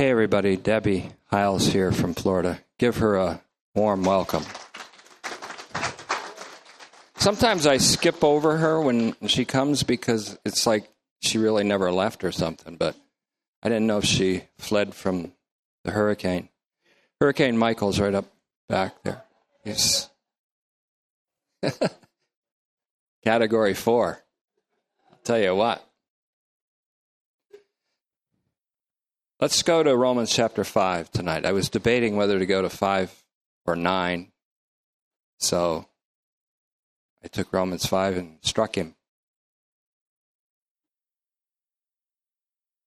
Hey, everybody. Debbie Hiles here from Florida. Give her a warm welcome. Sometimes I skip over her when she comes because it's like she really never left or something, but I didn't know if she fled from the hurricane. Hurricane Michael's right up back there. Yes. category four. I'll tell you what. Let's go to Romans chapter 5 tonight. I was debating whether to go to 5 or 9. So I took Romans 5 and struck him.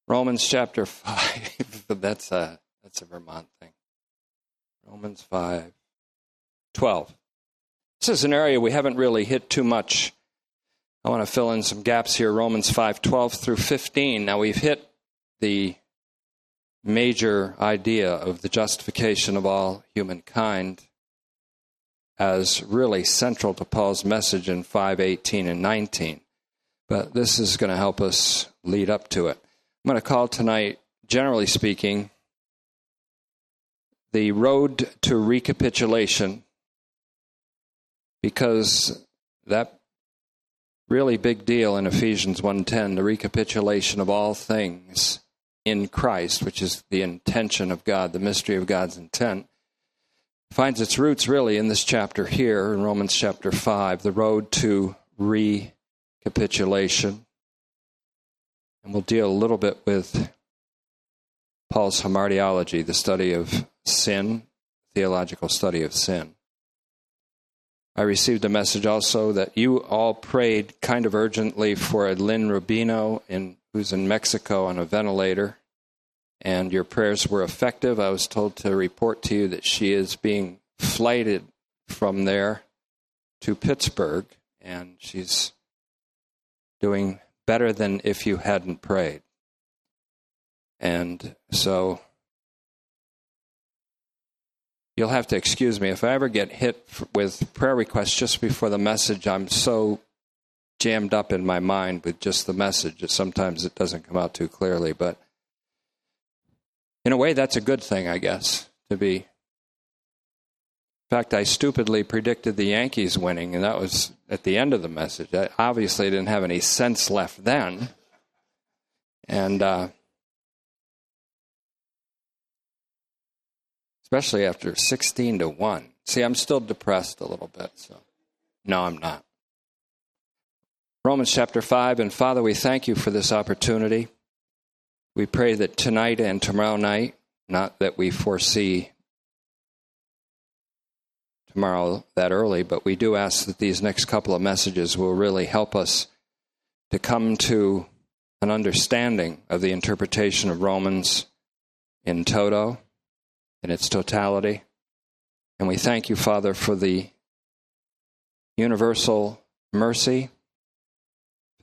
Romans chapter 5. that's a that's a Vermont thing. Romans 5 12. This is an area we haven't really hit too much. I want to fill in some gaps here. Romans 5 12 through 15. Now we've hit the major idea of the justification of all humankind as really central to Paul's message in 5:18 and 19. But this is going to help us lead up to it. I'm going to call tonight, generally speaking, the road to recapitulation because that really big deal in Ephesians 1:10 the recapitulation of all things in Christ which is the intention of God the mystery of God's intent finds its roots really in this chapter here in Romans chapter 5, the road to recapitulation. And we'll deal a little bit with Paul's hamartiology, the study of sin, theological study of sin. I received a message also that you all prayed kind of urgently for a Lynn Rubino, in, who's in Mexico on a ventilator and your prayers were effective. I was told to report to you that she is being flighted from there to Pittsburgh, and she's doing better than if you hadn't prayed. And so you'll have to excuse me if I ever get hit with prayer requests just before the message. I'm so jammed up in my mind with just the message sometimes it doesn't come out too clearly, but in a way, that's a good thing, I guess, to be. In fact, I stupidly predicted the Yankees winning, and that was at the end of the message. I obviously didn't have any sense left then. And uh, especially after 16 to 1. See, I'm still depressed a little bit, so no, I'm not. Romans chapter 5, and Father, we thank you for this opportunity. We pray that tonight and tomorrow night, not that we foresee tomorrow that early, but we do ask that these next couple of messages will really help us to come to an understanding of the interpretation of Romans in toto, in its totality. And we thank you, Father, for the universal mercy,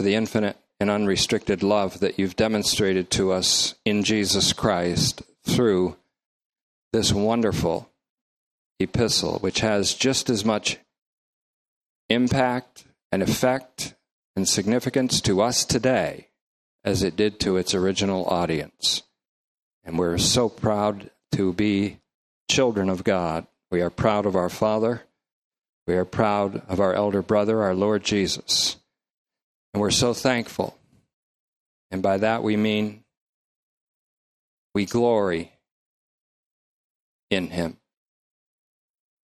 the infinite and unrestricted love that you've demonstrated to us in Jesus Christ through this wonderful epistle, which has just as much impact and effect and significance to us today as it did to its original audience. And we're so proud to be children of God. We are proud of our Father. We are proud of our elder brother, our Lord Jesus. And we're so thankful. And by that we mean we glory in Him.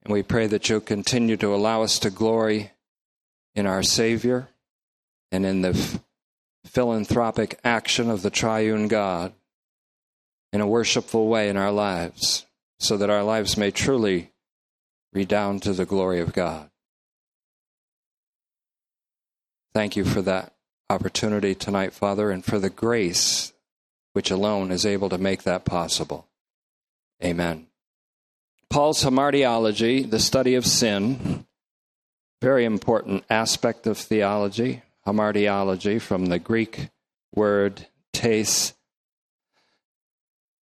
And we pray that you'll continue to allow us to glory in our Savior and in the philanthropic action of the triune God in a worshipful way in our lives, so that our lives may truly redound to the glory of God. Thank you for that opportunity tonight, Father, and for the grace which alone is able to make that possible. Amen. Paul's hamartiology, the study of sin, very important aspect of theology, hamartiology from the Greek word tes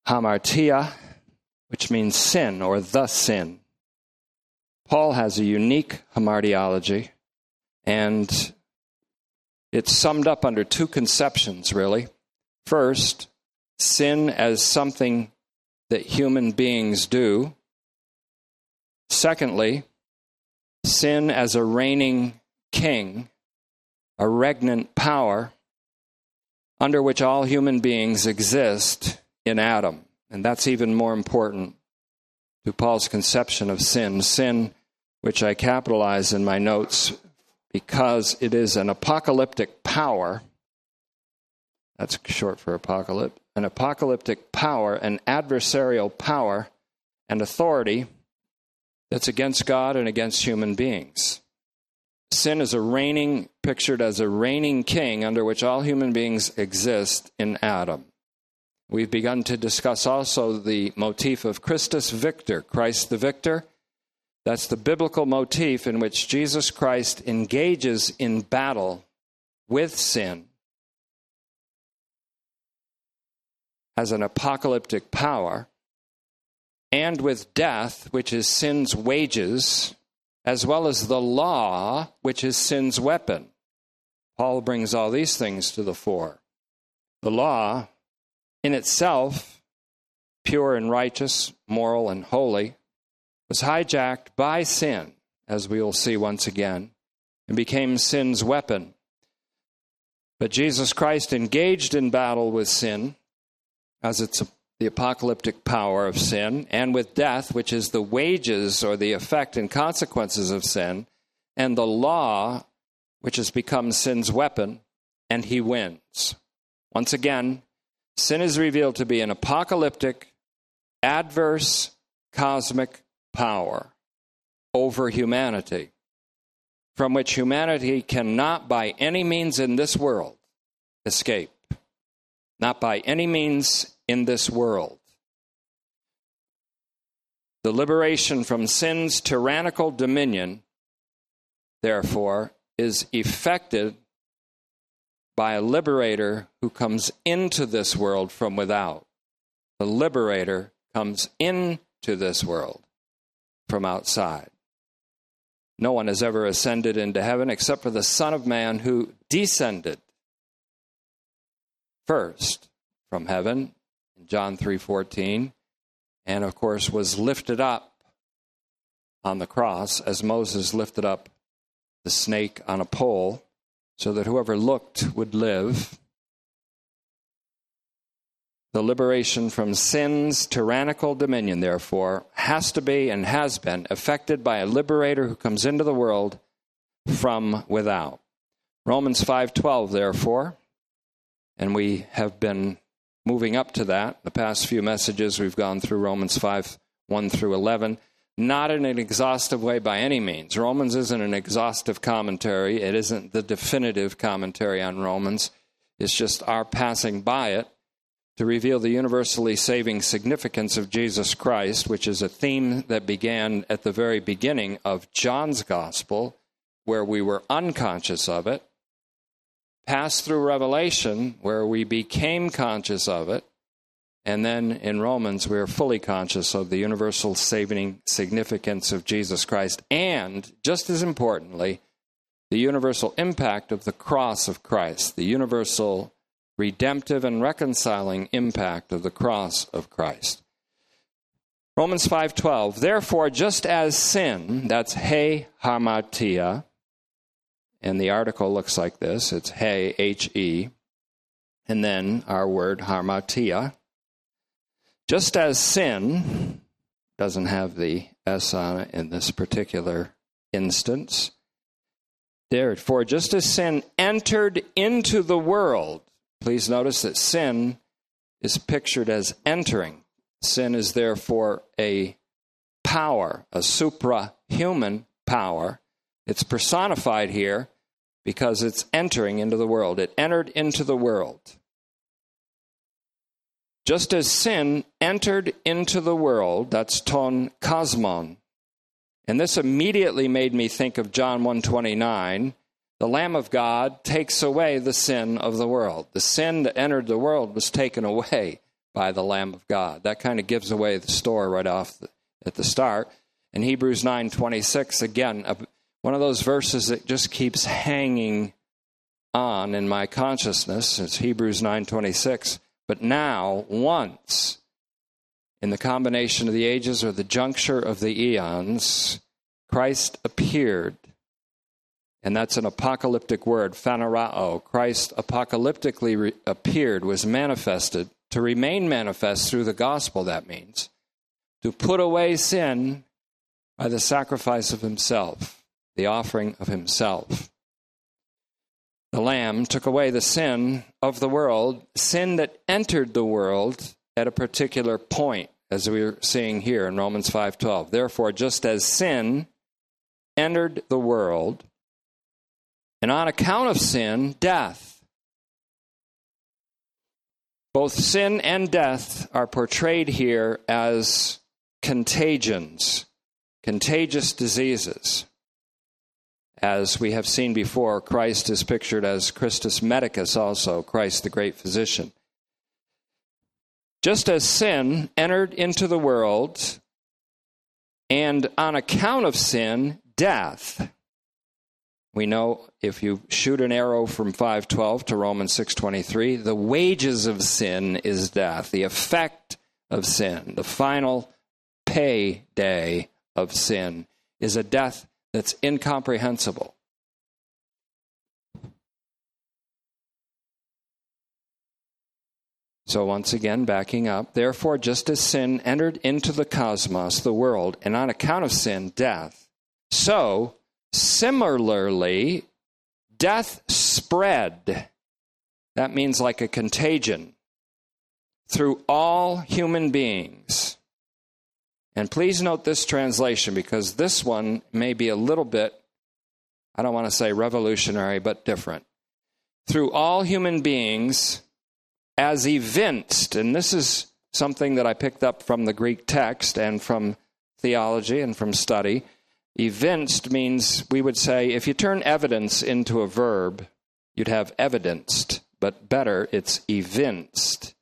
hamartia, which means sin or the sin. Paul has a unique hamartiology, and it's summed up under two conceptions, really. First, sin as something that human beings do. Secondly, sin as a reigning king, a regnant power under which all human beings exist in Adam. And that's even more important to Paul's conception of sin. Sin, which I capitalize in my notes because it is an apocalyptic power. That's short for apocalypse. An apocalyptic power, an adversarial power and authority that's against God and against human beings. Sin is a reigning, pictured as a reigning king under which all human beings exist in Adam. We've begun to discuss also the motif of Christus Victor, Christ the victor. That's the biblical motif in which Jesus Christ engages in battle with sin as an apocalyptic power and with death, which is sin's wages, as well as the law, which is sin's weapon. Paul brings all these things to the fore. The law, in itself, pure and righteous, moral and holy, was hijacked by sin, as we will see once again, and became sin's weapon. But Jesus Christ engaged in battle with sin, as it's the apocalyptic power of sin, and with death, which is the wages or the effect and consequences of sin, and the law, which has become sin's weapon, and he wins. Once again, sin is revealed to be an apocalyptic, adverse, cosmic power over humanity, from which humanity cannot by any means in this world escape. Not by any means in this world. The liberation from sin's tyrannical dominion, therefore, is effected by a liberator who comes into this world from without. The liberator comes into this world from outside. No one has ever ascended into heaven except for the Son of Man who descended first from heaven in John 3:14 and of course was lifted up on the cross as Moses lifted up the snake on a pole so that whoever looked would live. The liberation from sin's tyrannical dominion, therefore, has to be and has been effected by a liberator who comes into the world from without. Romans 5:12 therefore, and we have been moving up to that. The past few messages we've gone through Romans 5 1 through 11 not in an exhaustive way by any means. Romans isn't an exhaustive commentary, it isn't the definitive commentary on Romans. It's just our passing by it to reveal the universally saving significance of Jesus Christ, which is a theme that began at the very beginning of John's Gospel, where we were unconscious of it, passed through Revelation, where we became conscious of it, and then in Romans, we are fully conscious of the universal saving significance of Jesus Christ, and just as importantly, the universal impact of the cross of Christ, the universal redemptive and reconciling impact of the cross of Christ. Romans 5:12 Therefore just as sin that's he hamartia and the article looks like this it's he h e and then our word hamartia just as sin doesn't have the S on it in this particular instance, therefore, just as sin entered into the world, please notice that sin is pictured as entering. Sin is therefore a power, a suprahuman power. It's personified here because it's entering into the world. It entered into the world. Just as sin entered into the world, that's ton kosmon. And this immediately made me think of John 129. The Lamb of God takes away the sin of the world. The sin that entered the world was taken away by the Lamb of God. That kind of gives away the story right off the, at the start. And Hebrews 9:26 again, one of those verses that just keeps hanging on in my consciousness. It's Hebrews 9:26. But now, once in the combination of the ages or the juncture of the eons, Christ appeared. And that's an apocalyptic word, phanerao. Christ apocalyptically re- appeared, was manifested, to remain manifest through the gospel, that means, to put away sin by the sacrifice of himself, the offering of himself. The Lamb took away the sin of the world, sin that entered the world at a particular point, as we are seeing here in Romans 5:12. Therefore, just as sin entered the world, and on account of sin, death. Both sin and death are portrayed here as contagions, contagious diseases. As we have seen before, Christ is pictured as Christus Medicus, also, Christ the great physician. Just as sin entered into the world, and on account of sin, death. We know if you shoot an arrow from 512 to Romans 623, the wages of sin is death, the effect of sin, the final pay day of sin is a death that's incomprehensible. So, once again, backing up, therefore, just as sin entered into the cosmos, the world, and on account of sin, death, so similarly, death spread. That means like a contagion through all human beings. And please note this translation because this one may be a little bit, I don't want to say revolutionary, but different. Through all human beings as evinced, and this is something that I picked up from the Greek text and from theology and from study. Evinced means we would say if you turn evidence into a verb, you'd have evidenced, but better, it's evinced,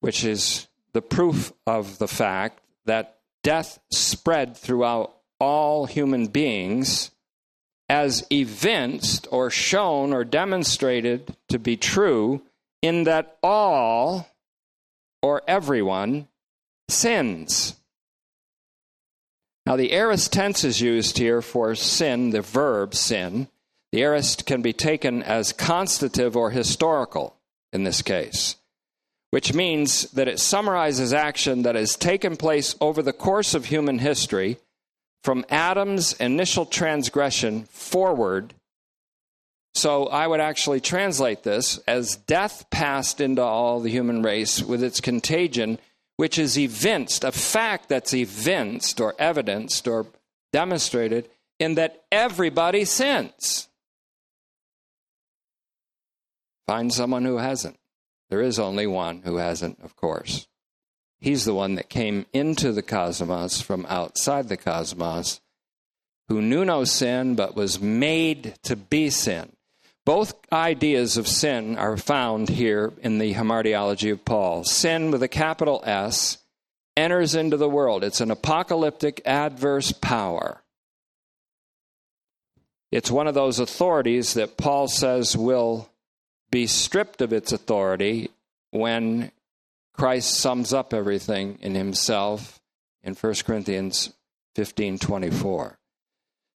which is the proof of the fact that death spread throughout all human beings as evinced or shown or demonstrated to be true in that all or everyone sins. Now, the aorist tense is used here for sin, the verb sin. The aorist can be taken as constative or historical in this case which means that it summarizes action that has taken place over the course of human history from Adam's initial transgression forward. So I would actually translate this as death passed into all the human race with its contagion, which is evinced, a fact that's evinced or evidenced or demonstrated in that everybody sins. Find someone who hasn't. There is only one who hasn't, of course. He's the one that came into the cosmos from outside the cosmos, who knew no sin but was made to be sin. Both ideas of sin are found here in the hamartiology of Paul. Sin with a capital S enters into the world. It's an apocalyptic adverse power. It's one of those authorities that Paul says will be stripped of its authority when Christ sums up everything in himself in 1 Corinthians 15:24.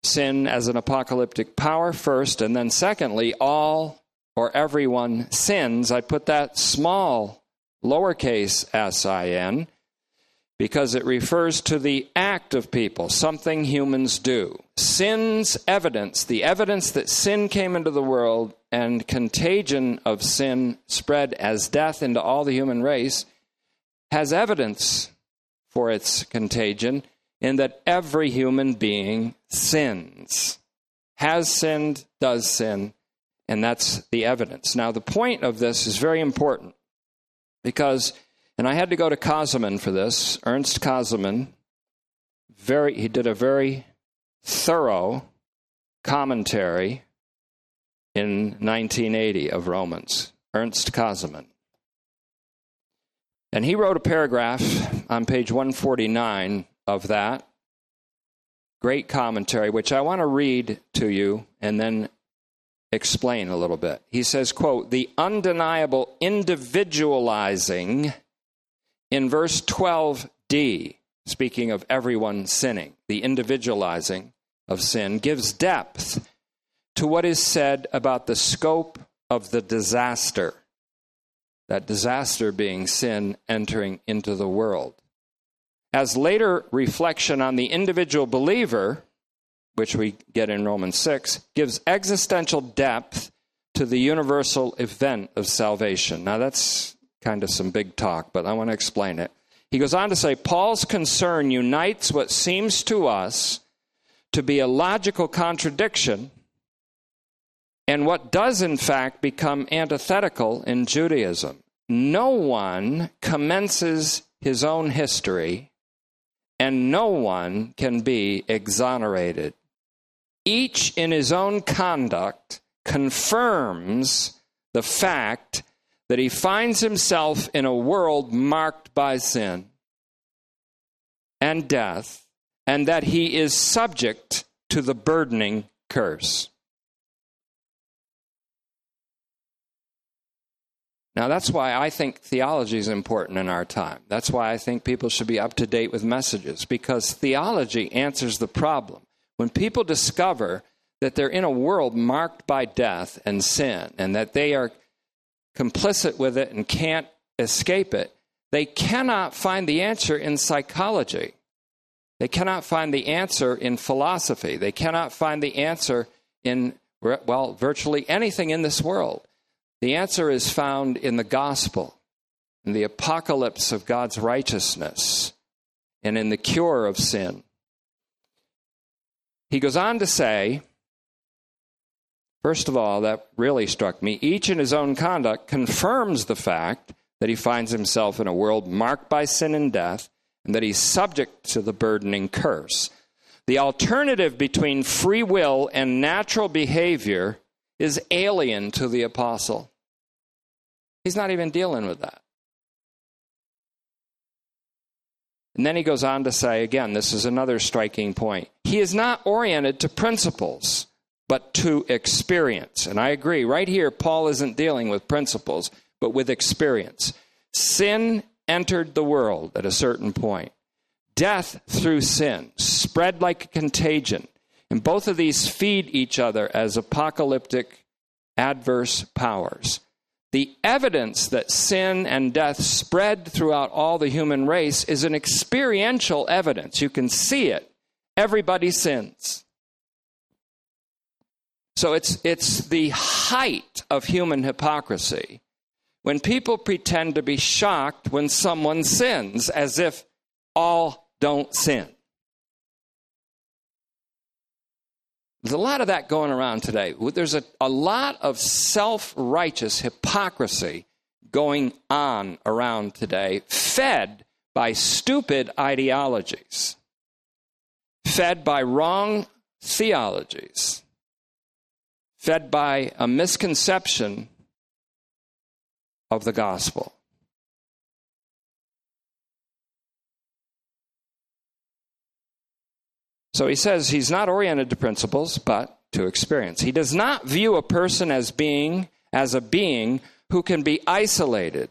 Sin as an apocalyptic power first and then secondly all or everyone sins. I put that small lowercase s i n because it refers to the act of people, something humans do. Sin's evidence, the evidence that sin came into the world and contagion of sin spread as death into all the human race, has evidence for its contagion in that every human being sins, has sinned, does sin, and that's the evidence. Now, the point of this is very important because and I had to go to Käsemann for this. Ernst Käsemann, very, he did a very thorough commentary in 1980 of Romans. Ernst Käsemann. And he wrote a paragraph on page 149 of that great commentary, which I want to read to you and then explain a little bit. He says, quote, the undeniable individualizing in verse 12d, speaking of everyone sinning, the individualizing of sin, gives depth to what is said about the scope of the disaster. That disaster being sin entering into the world. As later reflection on the individual believer, which we get in Romans 6, gives existential depth to the universal event of salvation. Now, that's kind of some big talk, but I want to explain it. He goes on to say Paul's concern unites what seems to us to be a logical contradiction and what does, in fact, become antithetical in Judaism. No one commences his own history, and no one can be exonerated. Each in his own conduct confirms the fact that he finds himself in a world marked by sin and death, and that he is subject to the burdening curse. Now, that's why I think theology is important in our time. That's why I think people should be up to date with messages, because theology answers the problem. When people discover that they're in a world marked by death and sin, and that they are complicit with it and can't escape it, they cannot find the answer in psychology. They cannot find the answer in philosophy. They cannot find the answer in, well, virtually anything in this world. The answer is found in the gospel, in the apocalypse of God's righteousness, and in the cure of sin. He goes on to say, first of all, that really struck me. Each in his own conduct confirms the fact that he finds himself in a world marked by sin and death, and that he's subject to the burdening curse. The alternative between free will and natural behavior is alien to the apostle. He's not even dealing with that. And then he goes on to say, again, this is another striking point. He is not oriented to principles, but to experience. And I agree. Right here, Paul isn't dealing with principles, but with experience. Sin entered the world at a certain point. Death through sin spread like a contagion. And both of these feed each other as apocalyptic adverse powers. The evidence that sin and death spread throughout all the human race is an experiential evidence. You can see it. Everybody sins. So it's, it's the height of human hypocrisy when people pretend to be shocked when someone sins as if all don't sin. There's a lot of that going around today. There's a, a lot of self righteous hypocrisy going on around today, fed by stupid ideologies, fed by wrong theologies, fed by a misconception of the gospel. So he says he's not oriented to principles, but to experience. He does not view a person as being as a being who can be isolated,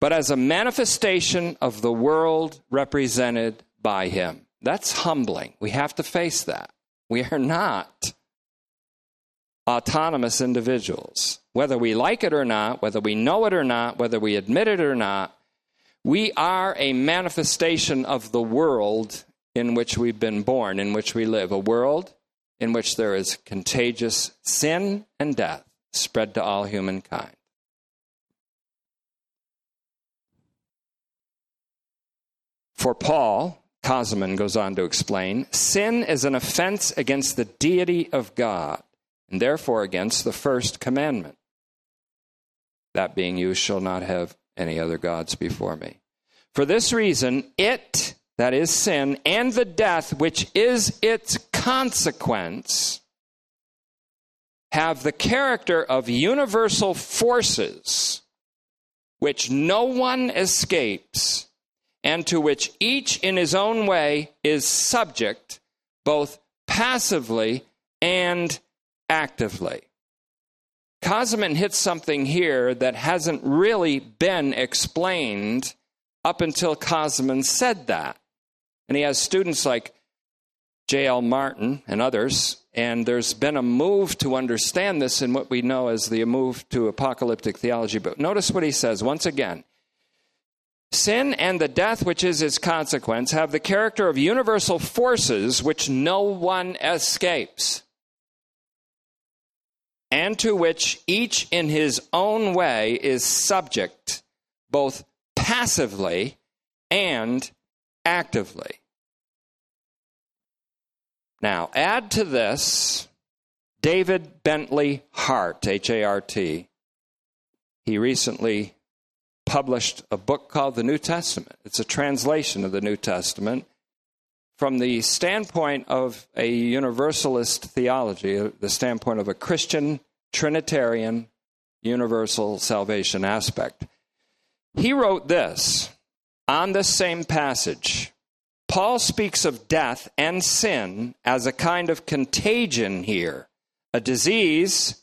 but as a manifestation of the world represented by him. That's humbling. We have to face that. We are not autonomous individuals. Whether we like it or not, whether we know it or not, whether we admit it or not, we are a manifestation of the world in which we've been born, in which we live, a world in which there is contagious sin and death spread to all humankind. For Paul, Käsemann goes on to explain sin is an offense against the deity of God, and therefore against the first commandment. That being, you shall not have any other gods before me. For this reason, it that is sin, and the death which is its consequence, have the character of universal forces which no one escapes, and to which each in his own way is subject, both passively and actively. Käsemann hits something here that hasn't really been explained up until Käsemann said that. And he has students like J.L. Martyn and others, and there's been a move to understand this in what we know as the move to apocalyptic theology. But notice what he says once again. Sin and the death which is its consequence have the character of universal forces which no one escapes, and to which each in his own way is subject, both passively and actively. Now, add to this David Bentley Hart, H A R T. He recently published a book called The New Testament. It's a translation of the New Testament from the standpoint of a universalist theology, uh, the standpoint of a Christian Trinitarian universal salvation aspect. He wrote this on this same passage. Paul speaks of death and sin as a kind of contagion here, a disease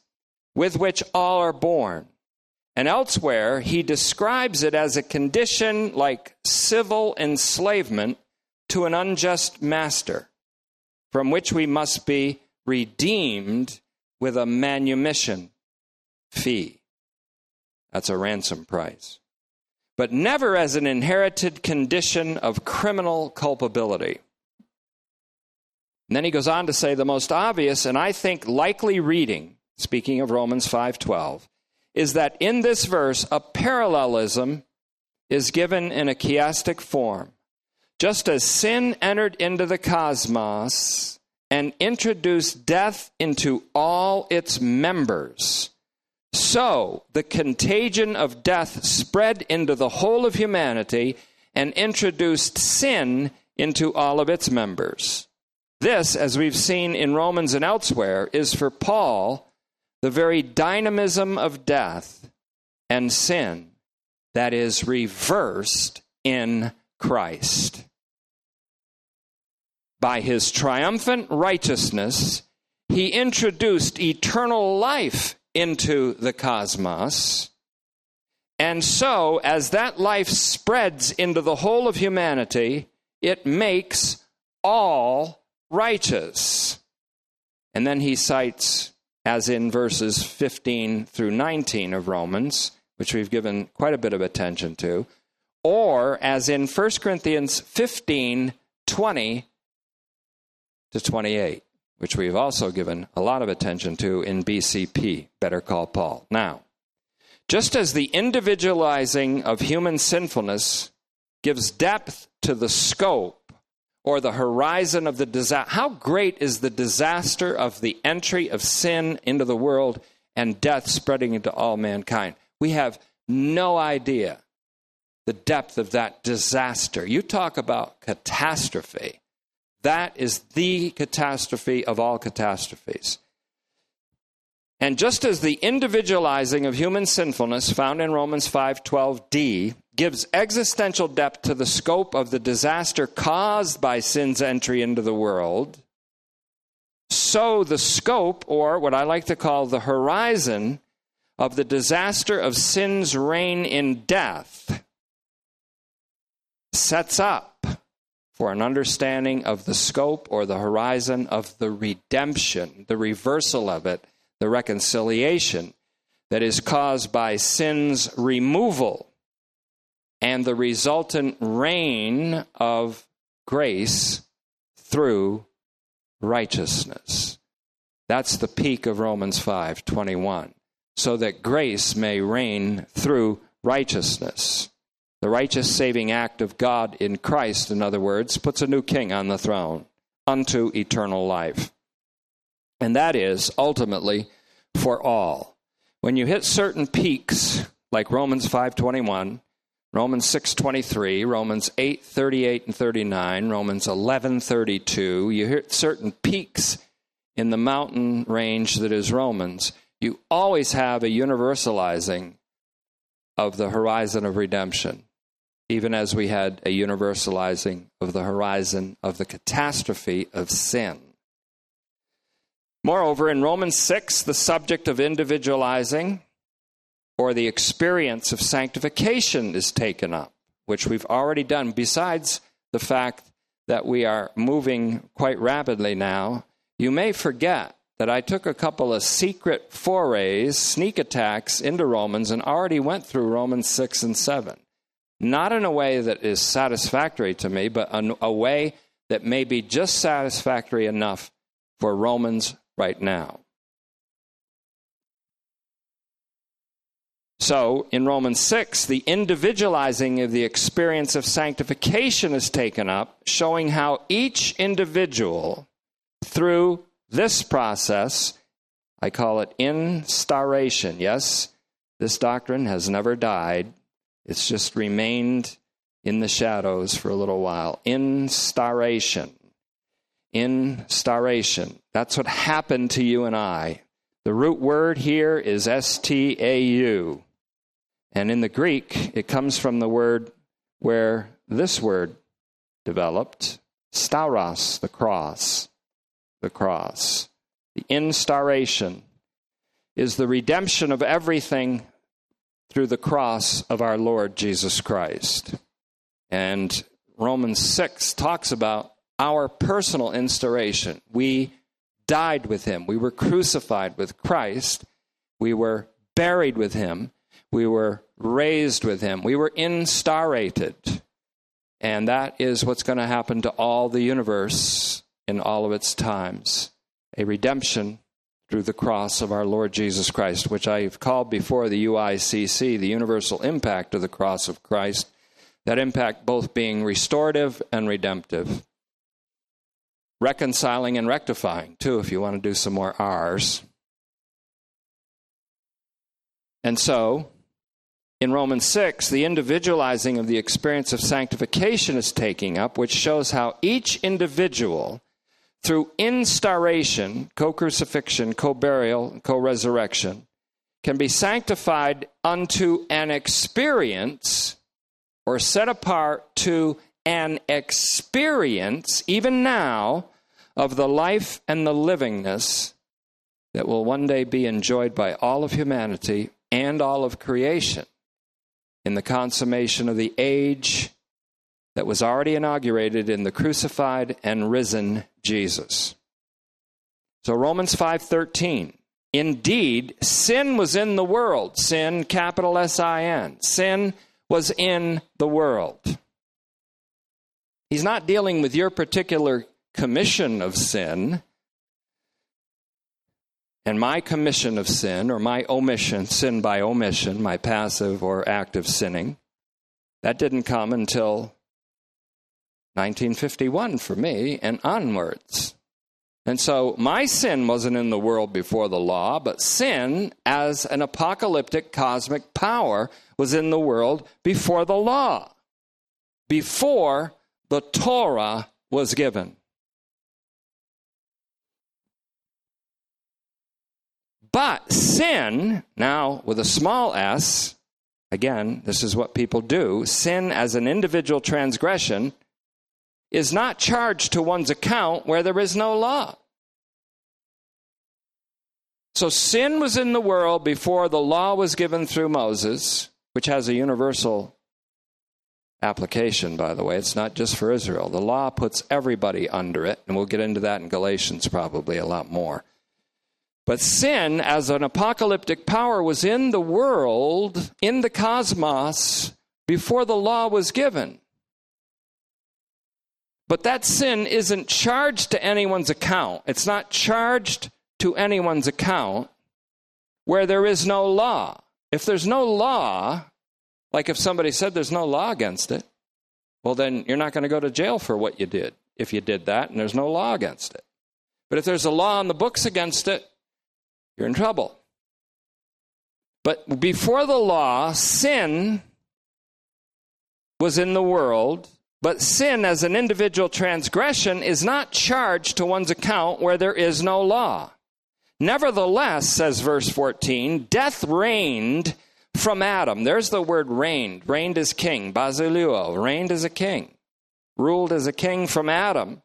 with which all are born. And elsewhere, he describes it as a condition like civil enslavement to an unjust master, from which we must be redeemed with a manumission fee. That's a ransom price. But never as an inherited condition of criminal culpability. And then he goes on to say the most obvious and I think likely reading, speaking of Romans 5:12, is that in this verse, a parallelism is given in a chiastic form. Just as sin entered into the cosmos and introduced death into all its members, so the contagion of death spread into the whole of humanity and introduced sin into all of its members. This, as we've seen in Romans and elsewhere, is for Paul the very dynamism of death and sin that is reversed in Christ. By his triumphant righteousness, he introduced eternal life into the cosmos. And so, as that life spreads into the whole of humanity, it makes all righteous. And then he cites as in verses 15 through 19 of Romans, which we've given quite a bit of attention to, or as in 1 Corinthians 15 20 to 28, which we've also given a lot of attention to in BCP, Better Call Paul. Now, just as the individualizing of human sinfulness gives depth to the scope or the horizon of the disaster. How great is the disaster of the entry of sin into the world and death spreading into all mankind? We have no idea the depth of that disaster. You talk about catastrophe. That is the catastrophe of all catastrophes. And just as the individualizing of human sinfulness found in Romans 5:12d gives existential depth to the scope of the disaster caused by sin's entry into the world, so the scope or what I like to call the horizon of the disaster of sin's reign in death sets up for an understanding of the scope or the horizon of the redemption, the reversal of it the reconciliation that is caused by sin's removal and the resultant reign of grace through righteousness. That's the peak of Romans 5:21. So that grace may reign through righteousness. The righteous saving act of God in Christ, in other words, puts a new king on the throne unto eternal life and that is ultimately for all. When you hit certain peaks, like Romans 5:21, Romans 6:23, Romans 8:38 and 39, Romans 11:32, you hit certain peaks in the mountain range that is Romans, you always have a universalizing of the horizon of redemption, even as we had a universalizing of the horizon of the catastrophe of sin. Moreover, in Romans 6, the subject of individualizing or the experience of sanctification is taken up which we've already done, besides the fact that we are moving quite rapidly now, you may forget that I took a couple of secret forays, sneak attacks into Romans, and already went through Romans 6 and 7. Not in a way that is satisfactory to me, but in a way that may be just satisfactory enough for Romans right now. So, in Romans 6, the individualizing of the experience of sanctification is taken up, showing how each individual, through this process, I call it instauration. Yes, this doctrine has never died, it's just remained in the shadows for a little while. Instauration. Instauration. That's what happened to you and I. The root word here is S T A U. And in the Greek, it comes from the word where this word developed stauros, the cross. The cross. The instauration is the redemption of everything through the cross of our Lord Jesus Christ. And Romans 6 talks about our personal instauration. We died with him, we were crucified with Christ, we were buried with him, we were raised with him. We were instaurated. And that is what's going to happen to all the universe in all of its times a redemption through the cross of our Lord Jesus Christ, which I've called before the UICC, the universal impact of the cross of Christ. That impact both being restorative and redemptive. Reconciling and rectifying, too, if you want to do some more R's. And so, in Romans 6, the individualizing of the experience of sanctification is taking up, which shows how each individual, through instauration, co crucifixion, co burial, co resurrection, can be sanctified unto an experience or set apart to an experience, even now, of the life and the livingness that will one day be enjoyed by all of humanity and all of creation in the consummation of the age that was already inaugurated in the crucified and risen Jesus. So Romans 5:13 Indeed, sin was in the world. Sin, capital S I N. Sin was in the world. He's not dealing with your particular commission of sin and my commission of sin, or my omission, sin by omission, my passive or active sinning, that didn't come until 1951 for me and onwards. And so my sin wasn't in the world before the law, but sin as an apocalyptic cosmic power was in the world before the law, before the Torah was given. But sin, now with a small s, again, this is what people do sin as an individual transgression is not charged to one's account where there is no law. So sin was in the world before the law was given through Moses, which has a universal application, by the way. It's not just for Israel. The law puts everybody under it, and we'll get into that in Galatians probably a lot more. But sin, as an apocalyptic power, was in the world, in the cosmos, before the law was given. But that sin isn't charged to anyone's account. It's not charged to anyone's account where there is no law. If there's no law, like if somebody said there's no law against it, well, then you're not going to go to jail for what you did if you did that and there's no law against it. But if there's a law on the books against it, you're in trouble. But before the law, sin was in the world, but sin as an individual transgression is not charged to one's account where there is no law. Nevertheless, says verse 14, death reigned from Adam. There's the word reigned. Reigned as king. Basileuo. Reigned as a king. Ruled as a king from Adam.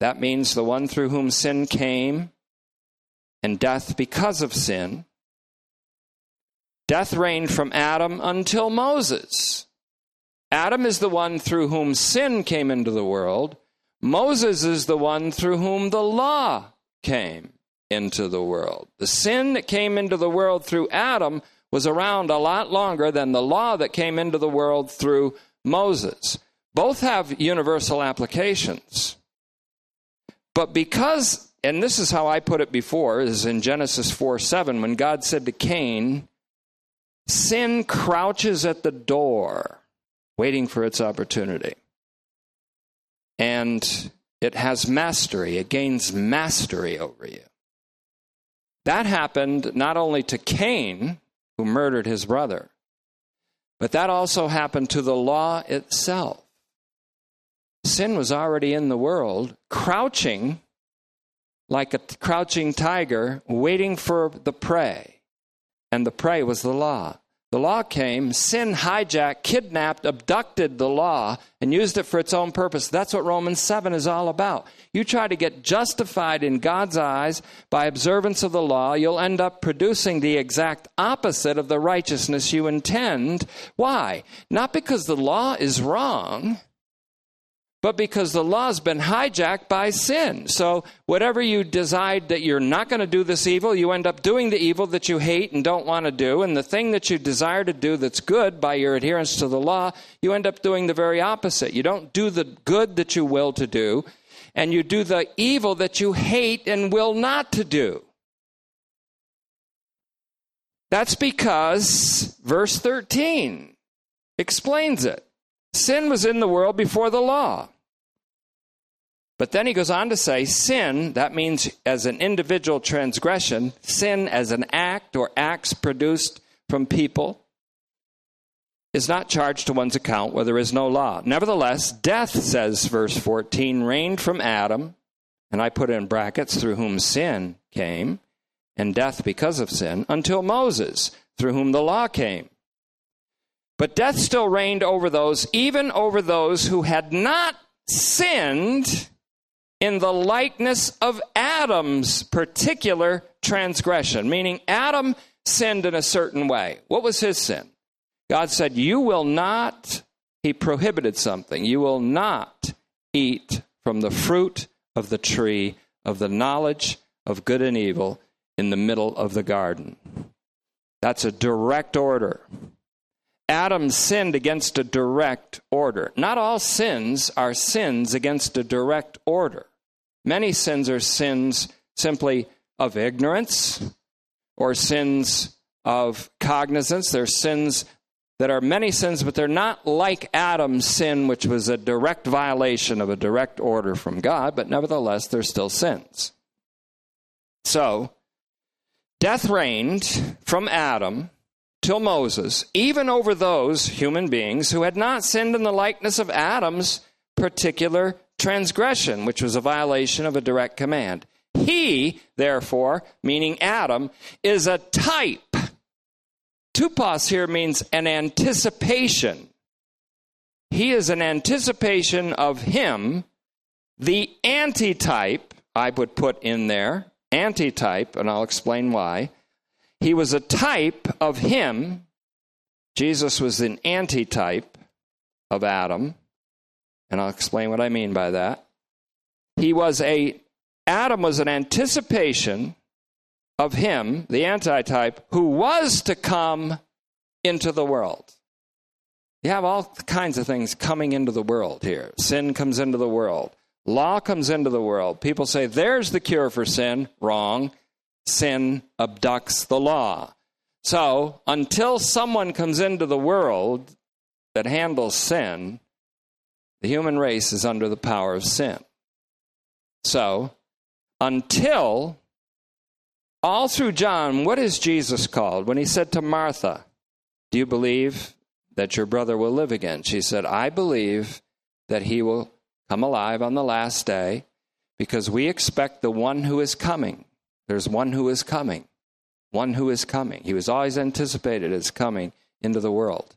That means the one through whom sin came and death because of sin. Death reigned from Adam until Moses. Adam is the one through whom sin came into the world. Moses is the one through whom the law came into the world. The sin that came into the world through Adam was around a lot longer than the law that came into the world through Moses. Both have universal applications. But because, and this is how I put it before, is in Genesis 4 7, when God said to Cain, Sin crouches at the door, waiting for its opportunity. And it has mastery, it gains mastery over you. That happened not only to Cain, who murdered his brother. But that also happened to the law itself. Sin was already in the world, crouching like a crouching tiger, waiting for the prey. And the prey was the law. The law came, sin hijacked, kidnapped, abducted the law, and used it for its own purpose. That's what Romans 7 is all about. You try to get justified in God's eyes by observance of the law, you'll end up producing the exact opposite of the righteousness you intend. Why? Not because the law is wrong, but because the law's been hijacked by sin. So, whatever you decide that you're not going to do this evil, you end up doing the evil that you hate and don't want to do. And the thing that you desire to do that's good by your adherence to the law, you end up doing the very opposite. You don't do the good that you will to do, and you do the evil that you hate and will not to do. That's because verse 13 explains it. Sin was in the world before the law. But then he goes on to say sin, that means as an individual transgression, sin as an act or acts produced from people, is not charged to one's account where there is no law. Nevertheless, death, says verse 14, reigned from Adam, and I put in brackets, through whom sin came, and death because of sin, until Moses, through whom the law came. But death still reigned over those, even over those who had not sinned in the likeness of Adam's particular transgression, meaning Adam sinned in a certain way. What was his sin? God said, You will not, he prohibited something, you will not eat from the fruit of the tree of the knowledge of good and evil in the middle of the garden. That's a direct order. Adam sinned against a direct order. Not all sins are sins against a direct order. Many sins are sins simply of ignorance or sins of cognizance. They're sins that are many sins, but they're not like Adam's sin, which was a direct violation of a direct order from God, but nevertheless, they're still sins. So, death reigned from Adam till Moses, even over those human beings who had not sinned in the likeness of Adam's particular transgression, which was a violation of a direct command. He, therefore, meaning Adam, is a type. Tupos here means an anticipation. He is an anticipation of him, the antitype, I would put in there, antitype, and I'll explain why he was a type of him. Jesus was an antitype of Adam. And I'll explain what I mean by that. He was a, Adam was an anticipation of him, the antitype, who was to come into the world. You have all kinds of things coming into the world here. Sin comes into the world. Law comes into the world. People say, there's the cure for sin. Wrong sin abducts the law. So, until someone comes into the world that handles sin, the human race is under the power of sin. So, until all through John, what is Jesus called? When he said to Martha, Do you believe that your brother will live again? She said, I believe that he will come alive on the last day because we expect the one who is coming there's one who is coming. One who is coming. He was always anticipated as coming into the world.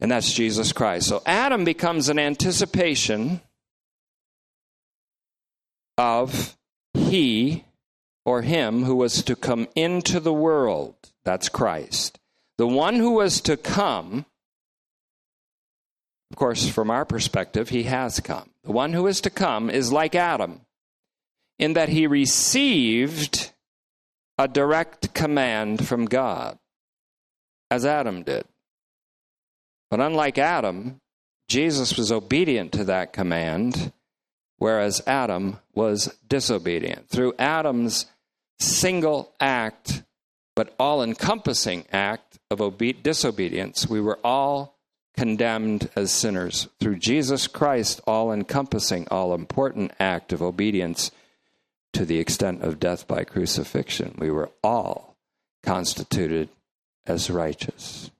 And that's Jesus Christ. So Adam becomes an anticipation of he or him who was to come into the world. That's Christ. The one who was to come Of course, from our perspective, he has come. The one who is to come is like Adam in that he received a direct command from God, as Adam did. But unlike Adam, Jesus was obedient to that command, whereas Adam was disobedient. Through Adam's single act, but all encompassing act of obe- disobedience, we were all condemned as sinners. Through Jesus Christ, all encompassing, all important act of obedience to the extent of death by crucifixion, we were all constituted as righteous.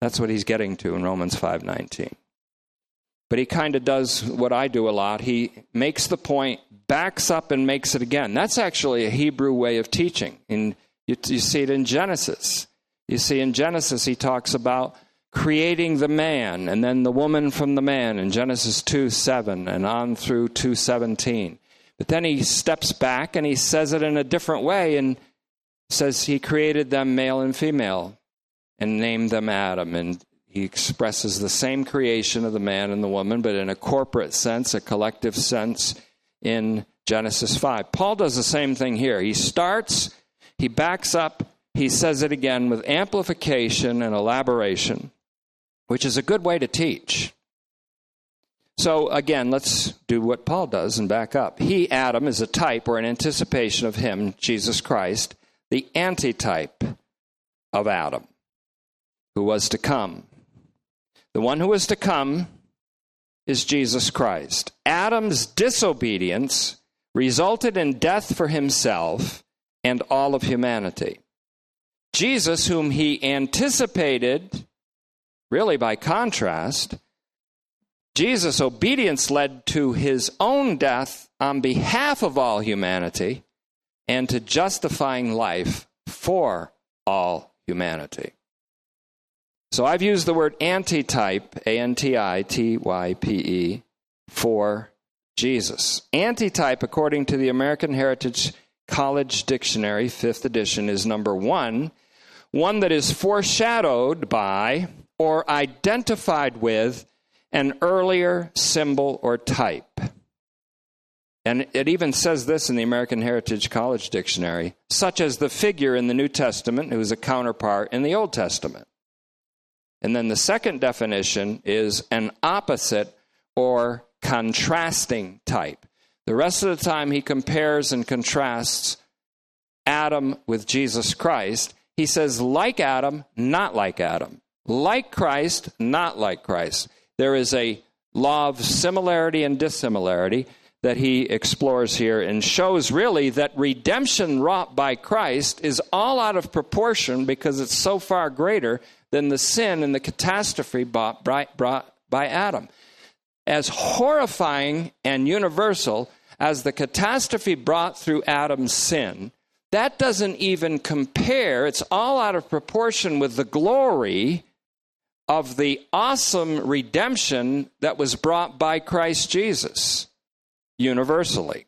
That's what he's getting to in Romans 5:19. But he kind of does what I do a lot. He makes the point, backs up and makes it again. That's actually a Hebrew way of teaching. In you, you see it in Genesis. You see in Genesis he talks about creating the man and then the woman from the man in Genesis 2 7 and on through 217. But then he steps back and he says it in a different way and says he created them male and female and named them Adam. And he expresses the same creation of the man and the woman, but in a corporate sense, a collective sense in Genesis 5. Paul does the same thing here. He starts, he backs up, he says it again with amplification and elaboration, which is a good way to teach. So again, let's do what Paul does and back up. He, Adam, is a type or an anticipation of him, Jesus Christ, the antitype of Adam, who was to come. The one who was to come is Jesus Christ. Adam's disobedience resulted in death for himself and all of humanity. Jesus, whom he anticipated, really by contrast, Jesus' obedience led to his own death on behalf of all humanity and to justifying life for all humanity. So I've used the word antitype, A N T I T Y P E, for Jesus. Antitype, according to the American Heritage College Dictionary, fifth edition, is number one, one that is foreshadowed by or identified with an earlier symbol or type. And it even says this in the American Heritage College Dictionary, such as the figure in the New Testament who is a counterpart in the Old Testament. And then the second definition is an opposite or contrasting type. The rest of the time, he compares and contrasts Adam with Jesus Christ. He says, like Adam, not like Adam. Like Christ, not like Christ. There is a law of similarity and dissimilarity that he explores here and shows really that redemption wrought by Christ is all out of proportion because it's so far greater than the sin and the catastrophe brought, by Adam. As horrifying and universal as the catastrophe brought through Adam's sin, that doesn't even compare. It's all out of proportion with the glory of the awesome redemption that was brought by Christ Jesus universally.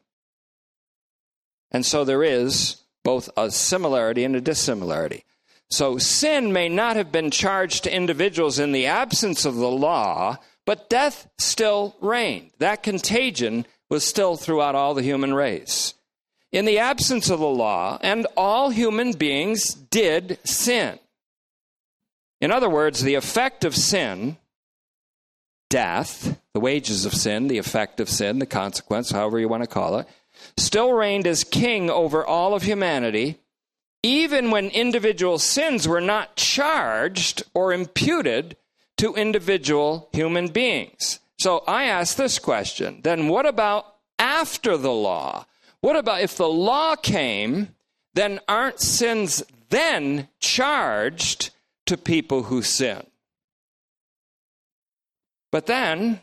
And so there is both a similarity and a dissimilarity. So sin may not have been charged to individuals in the absence of the law, but death still reigned. That contagion was still throughout all the human race. In the absence of the law, and all human beings did sin. In other words, the effect of sin, death, the wages of sin, the effect of sin, the consequence, however you want to call it, still reigned as king over all of humanity even when individual sins were not charged or imputed to individual human beings. So I ask this question then what about after the law? What about if the law came, then aren't sins then charged to people who sin? But then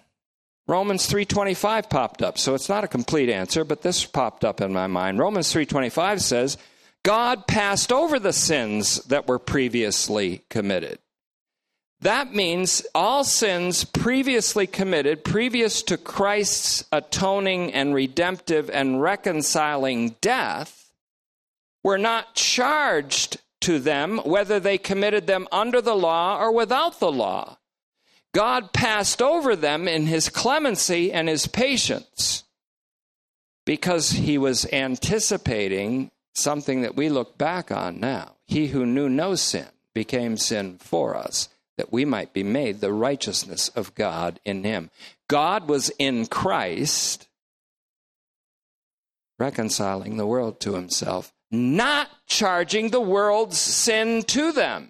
Romans 3:25 popped up. So it's not a complete answer, but this popped up in my mind. Romans 3:25 says, God passed over the sins that were previously committed. That means all sins previously committed, previous to Christ's atoning and redemptive and reconciling death, were not charged to them whether they committed them under the law or without the law. God passed over them in his clemency and his patience because he was anticipating something that we look back on now. He who knew no sin became sin for us, that we might be made the righteousness of God in him. God was in Christ, reconciling the world to himself, not charging the world's sin to them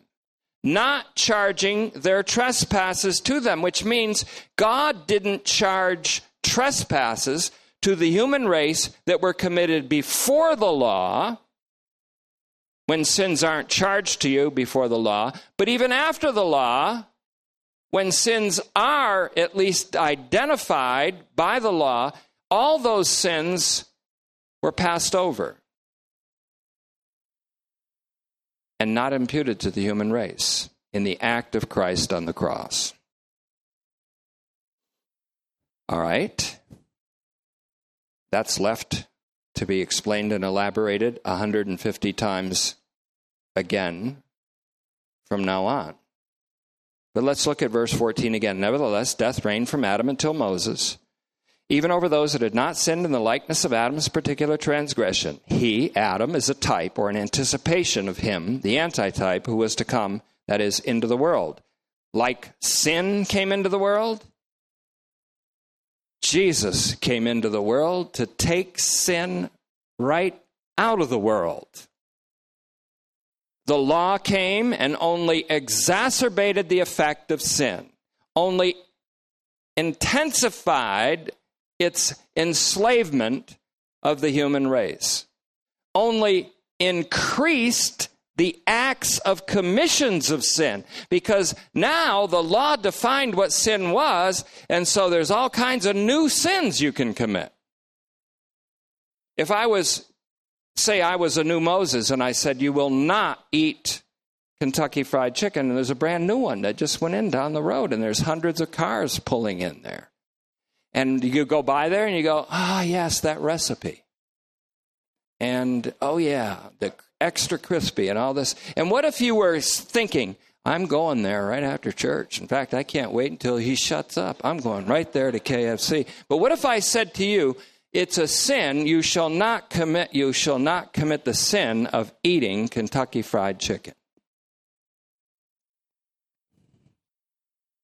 not charging their trespasses to them, which means God didn't charge trespasses to the human race that were committed before the law, when sins aren't charged to you before the law, but even after the law, when sins are at least identified by the law, all those sins were passed over. And not imputed to the human race in the act of Christ on the cross. All right. That's left to be explained and elaborated 150 times again from now on. But let's look at verse 14 again. Nevertheless, death reigned from Adam until Moses even over those that had not sinned in the likeness of Adam's particular transgression. He, Adam, is a type or an anticipation of him, the antitype, who was to come, that is, into the world. Like sin came into the world, Jesus came into the world to take sin right out of the world. The law came and only exacerbated the effect of sin, only intensified its enslavement of the human race, only increased the acts of commissions of sin because now the law defined what sin was, and so there's all kinds of new sins you can commit. If I was, say, I was a new Moses and I said, You will not eat Kentucky Fried Chicken, and there's a brand new one that just went in down the road, and there's hundreds of cars pulling in there. And you go by there and you go, ah, oh, yes, that recipe. And oh, yeah, the extra crispy and all this. And what if you were thinking, I'm going there right after church. In fact, I can't wait until he shuts up. I'm going right there to KFC. But what if I said to you, it's a sin, you shall not commit you shall not commit the sin of eating Kentucky fried chicken.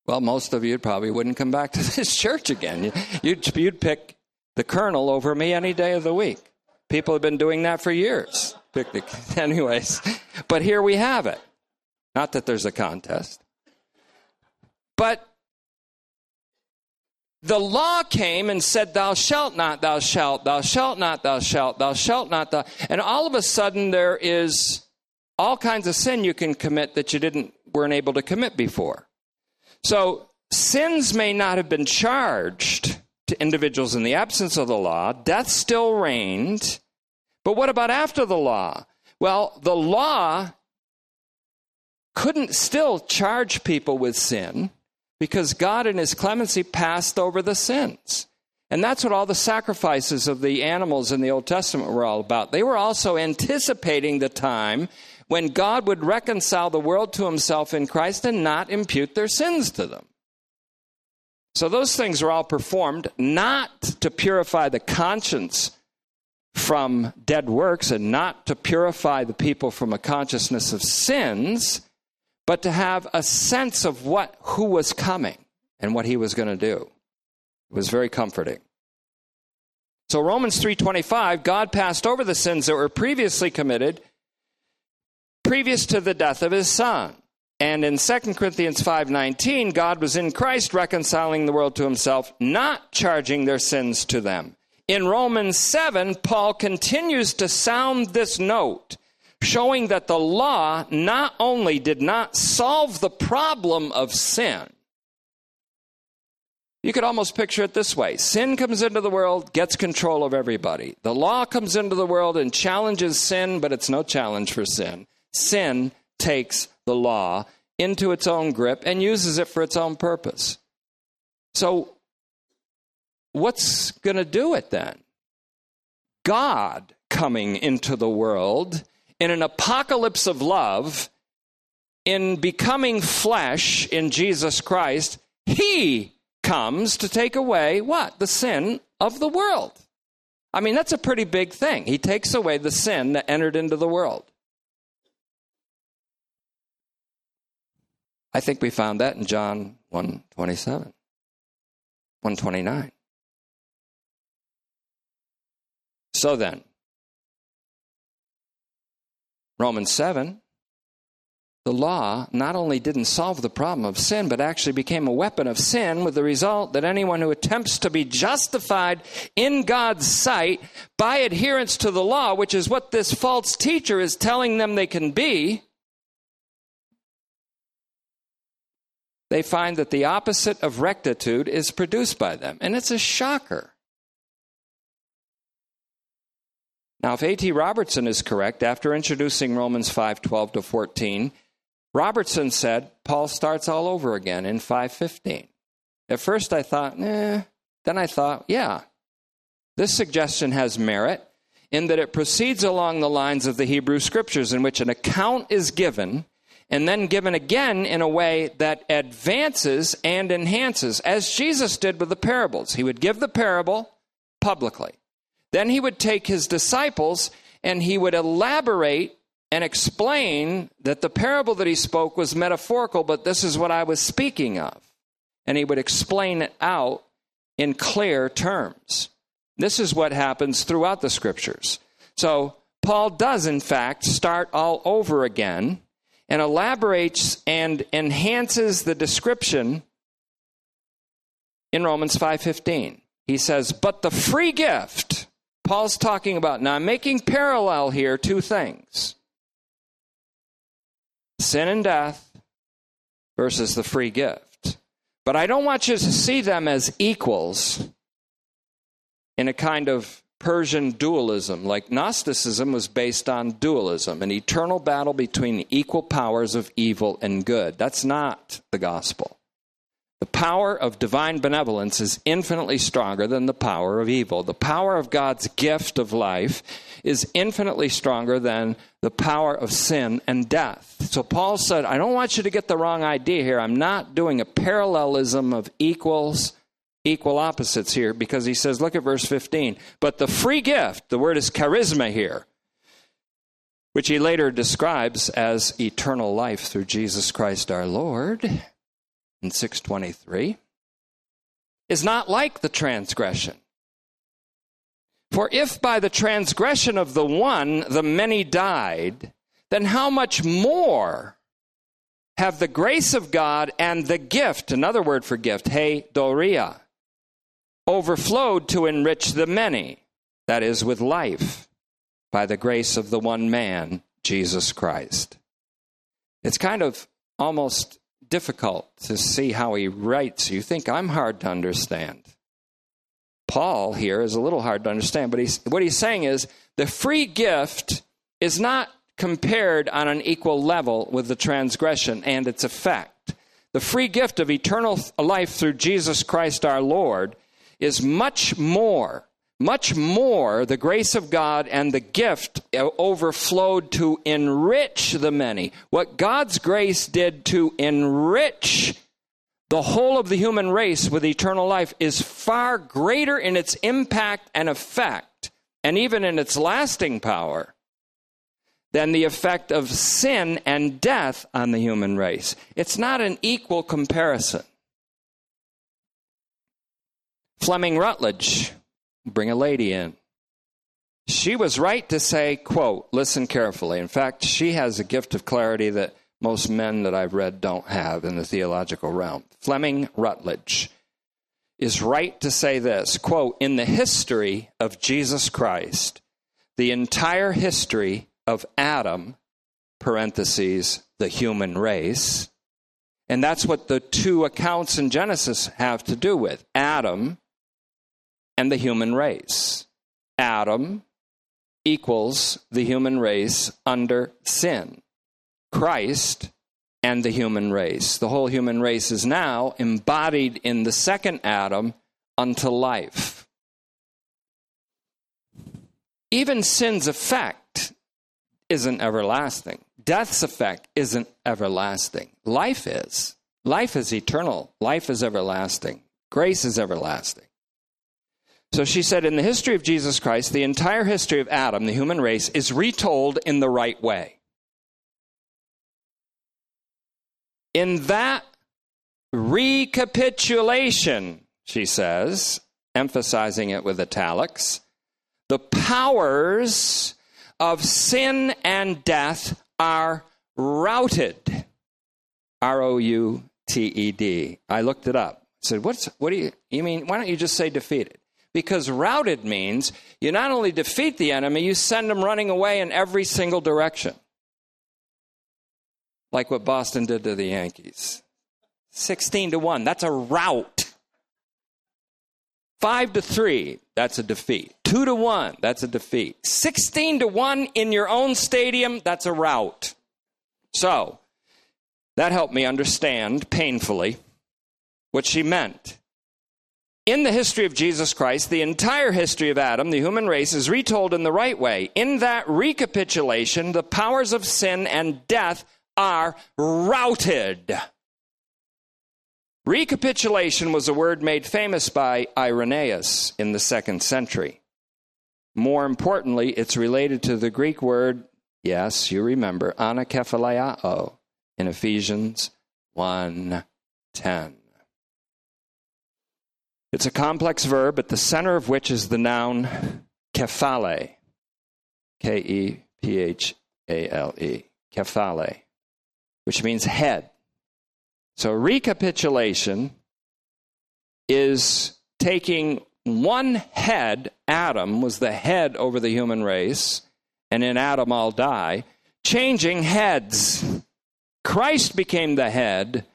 Well, most of you probably wouldn't come back to this church again. You'd, you'd pick the colonel over me any day of the week. People have been doing that for years. Pick the, anyways, but here we have it. Not that there's a contest. But the law came and said, Thou shalt not, thou shalt, thou shalt not, thou shalt, thou shalt not, thou. And all of a sudden, there is all kinds of sin you can commit that you didn't weren't able to commit before. So sins may not have been charged to individuals in the absence of the law, death still reigned. But what about after the law? Well, the law couldn't still charge people with sin because God in his clemency passed over the sins. And that's what all the sacrifices of the animals in the Old Testament were all about. They were also anticipating the time when God would reconcile the world to himself in Christ and not impute their sins to them. So those things are all performed not to purify the conscience from dead works and not to purify the people from a consciousness of sins, but to have a sense of what who was coming and what he was going to do. It was very comforting. So Romans 3:25 God passed over the sins that were previously committed previous to the death of his son. And in 2 Corinthians 5:19, God was in Christ reconciling the world to himself, not charging their sins to them. In Romans 7, Paul continues to sound this note, showing that the law not only did not solve the problem of sin, you could almost picture it this way sin comes into the world, gets control of everybody. The law comes into the world and challenges sin, but it's no challenge for sin sin takes the law into its own grip and uses it for its own purpose. So, what's going to do it then? God coming into the world in an apocalypse of love, in becoming flesh in Jesus Christ, he comes to take away what? The sin of the world. I mean, that's a pretty big thing. He takes away the sin that entered into the world. I think we found that in John 127, 129. So then, Romans 7 the law not only didn't solve the problem of sin, but actually became a weapon of sin, with the result that anyone who attempts to be justified in God's sight by adherence to the law, which is what this false teacher is telling them they can be, they find that the opposite of rectitude is produced by them. And it's a shocker. Now, if A.T. Robertson is correct, after introducing Romans 5 12 to 14, Robertson said Paul starts all over again in 515. At first I thought, eh. Then I thought, yeah, this suggestion has merit in that it proceeds along the lines of the Hebrew scriptures in which an account is given and then given again in a way that advances and enhances, as Jesus did with the parables. He would give the parable publicly. Then he would take his disciples and he would elaborate and explain that the parable that he spoke was metaphorical, but this is what I was speaking of. And he would explain it out in clear terms. This is what happens throughout the scriptures. So, Paul does, in fact, start all over again and elaborates and enhances the description in Romans 5:15. He says, "But the free gift." Paul's talking about now I'm making parallel here two things sin and death versus the free gift. But I don't want you to see them as equals in a kind of Persian dualism, like Gnosticism was based on dualism, an eternal battle between equal powers of evil and good. That's not the gospel. The power of divine benevolence is infinitely stronger than the power of evil. The power of God's gift of life is infinitely stronger than the power of sin and death. So Paul said, I don't want you to get the wrong idea here. I'm not doing a parallelism of equals, equal opposites here, because he says, look at verse 15. But the free gift, the word is charisma here, which he later describes as eternal life through Jesus Christ our Lord in 623 is not like the transgression. For if by the transgression of the one the many died, then how much more have the grace of God and the gift, another word for gift, hey, doria, overflowed to enrich the many, that is, with life, by the grace of the one man, Jesus Christ. It's kind of almost difficult to see how he writes. You think I'm hard to understand. Paul here is a little hard to understand, but he's, what he's saying is the free gift is not compared on an equal level with the transgression and its effect. The free gift of eternal life through Jesus Christ our Lord is much more much more the grace of God and the gift overflowed to enrich the many. What God's grace did to enrich the whole of the human race with eternal life is far greater in its impact and effect, and even in its lasting power, than the effect of sin and death on the human race. It's not an equal comparison. Fleming Rutledge bring a lady in. She was right to say, quote, listen carefully. In fact, she has a gift of clarity that most men that I've read don't have in the theological realm. Fleming Rutledge is right to say this, quote, in the history of Jesus Christ, the entire history of Adam, parentheses, the human race, and that's what the two accounts in Genesis have to do with. Adam, and the human race. Adam equals the human race under sin. Christ and the human race. The whole human race is now embodied in the second Adam unto life. Even sin's effect isn't everlasting. Death's effect isn't everlasting. Life is. Life is eternal, life is everlasting, grace is everlasting. So she said, in the history of Jesus Christ, the entire history of Adam, the human race, is retold in the right way. In that recapitulation, she says, emphasizing it with italics, the powers of sin and death are routed. R O U T E D. I looked it up. I said, What's, what do you, you mean? Why don't you just say defeated? Because routed means you not only defeat the enemy, you send them running away in every single direction. Like what Boston did to the Yankees. 16 to 1. That's a rout. 5 to 3. That's a defeat. 2 to 1. That's a defeat. 16 to 1 in your own stadium. That's a rout. So, that helped me understand painfully what she meant. In the history of Jesus Christ, the entire history of Adam, the human race, is retold in the right way. In that recapitulation, the powers of sin and death are routed. Recapitulation was a word made famous by Irenaeus in the second century. More importantly, it's related to the Greek word, yes, you remember, anakephaliao in Ephesians 1:10. It's a complex verb at the center of which is the noun kephale. K E P H A L E. Kephale, which means head. So recapitulation is taking one head, Adam was the head over the human race, and in Adam I'll die, changing heads. Christ became the head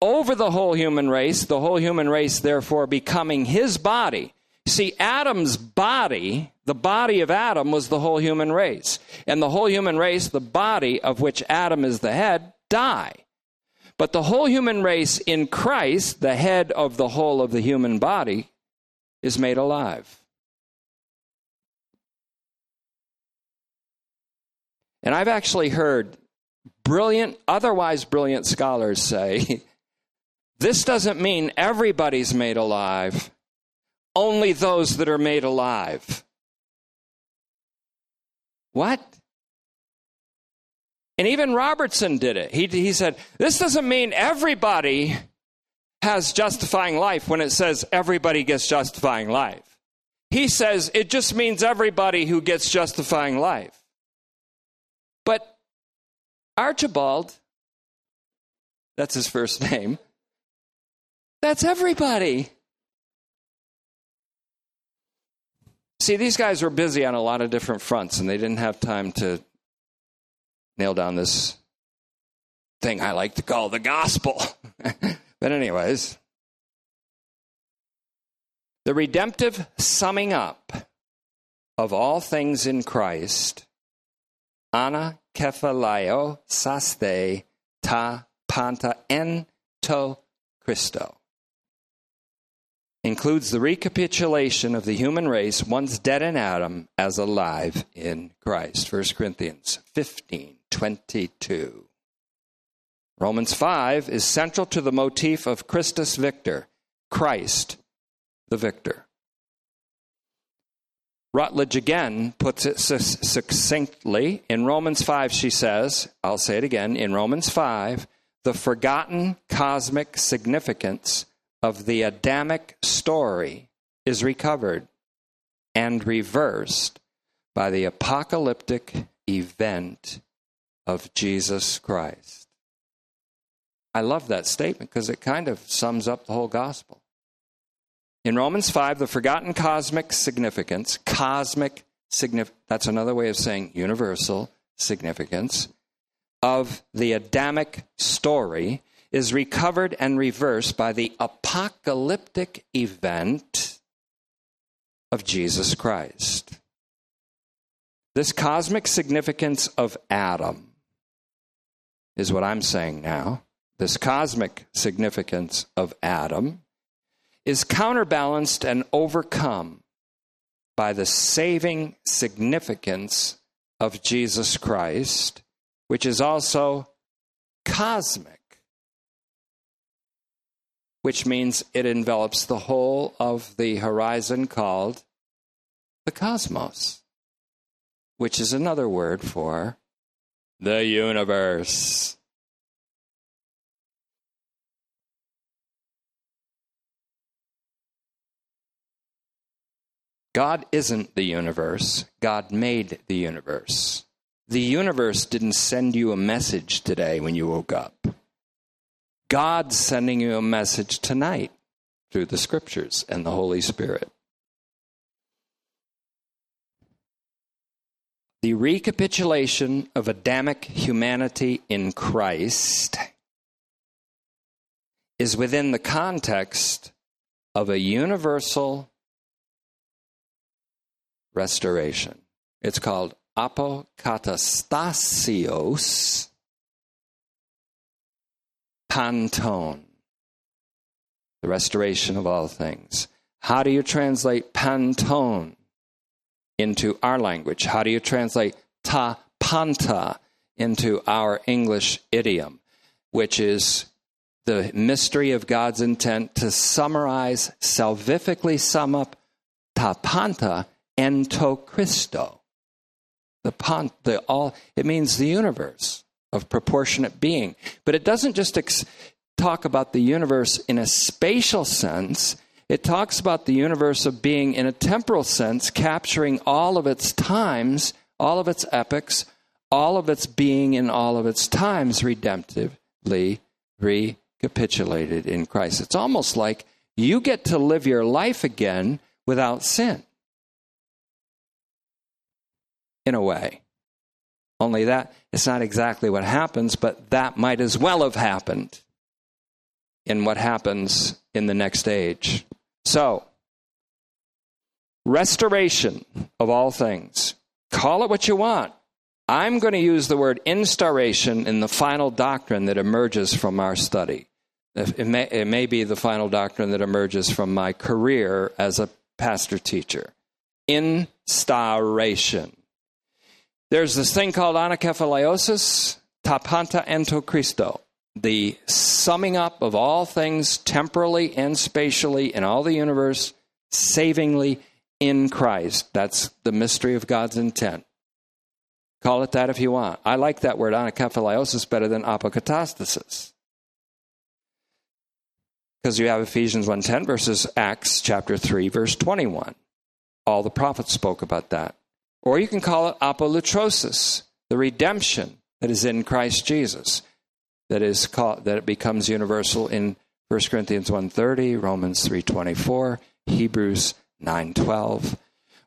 over the whole human race, the whole human race therefore becoming his body. See, Adam's body, the body of Adam, was the whole human race. And the whole human race, the body of which Adam is the head, die. But the whole human race in Christ, the head of the whole of the human body, is made alive. And I've actually heard brilliant, otherwise brilliant scholars say this doesn't mean everybody's made alive, only those that are made alive. What? And even Robertson did it. He, he said, This doesn't mean everybody has justifying life when it says everybody gets justifying life. He says it just means everybody who gets justifying life. But Archibald, that's his first name, that's everybody. See, these guys were busy on a lot of different fronts, and they didn't have time to nail down this thing I like to call the gospel. but, anyways, the redemptive summing up of all things in Christ, ana kephalio saste ta panta en to Christo includes the recapitulation of the human race once dead in Adam as alive in Christ. 1 Corinthians 15 22. Romans 5 is central to the motif of Christus Victor, Christ the victor. Rutledge again puts it succinctly. In Romans 5, she says, I'll say it again, in Romans 5, the forgotten cosmic significance of the Adamic story is recovered and reversed by the apocalyptic event of Jesus Christ. I love that statement because it kind of sums up the whole gospel. In Romans 5, the forgotten cosmic significance, cosmic significance, that's another way of saying universal significance, of the Adamic story is recovered and reversed by the apocalyptic event of Jesus Christ. This cosmic significance of Adam is what I'm saying now. This cosmic significance of Adam is counterbalanced and overcome by the saving significance of Jesus Christ, which is also cosmic. Which means it envelops the whole of the horizon called the cosmos, which is another word for the universe. God isn't the universe. God made the universe. The universe didn't send you a message today when you woke up. God's sending you a message tonight through the scriptures and the Holy Spirit. The recapitulation of Adamic humanity in Christ is within the context of a universal restoration. It's called apokatastasios panton, the restoration of all things. How do you translate panton into our language? How do you translate ta panta into our English idiom, which is the mystery of God's intent to summarize, salvifically sum up ta panta ento Christo. The pont, the all, it means the universe of proportionate being. But it doesn't just ex- talk about the universe in a spatial sense, it talks about the universe of being in a temporal sense, capturing all of its times, all of its epochs, all of its being in all of its times redemptively recapitulated in Christ. It's almost like you get to live your life again without sin in a way. Only that it's not exactly what happens, but that might as well have happened in what happens in the next age. So, restoration of all things. Call it what you want. I'm going to use the word instauration in the final doctrine that emerges from our study. It may, it may be the final doctrine that emerges from my career as a pastor teacher. Instauration. There's this thing called anakephalaiosis, tapanta ento Christo, the summing up of all things temporally and spatially in all the universe, savingly in Christ. That's the mystery of God's intent. Call it that if you want. I like that word anakephalaiosis better than apokatastasis. Because you have Ephesians 1.10 versus Acts chapter 3 verse 21. All the prophets spoke about that. Or you can call it apolutrosis, the redemption that is in Christ Jesus, that is called, that it becomes universal in 1 Corinthians 1.30, Romans 3.24, Hebrews 9.12.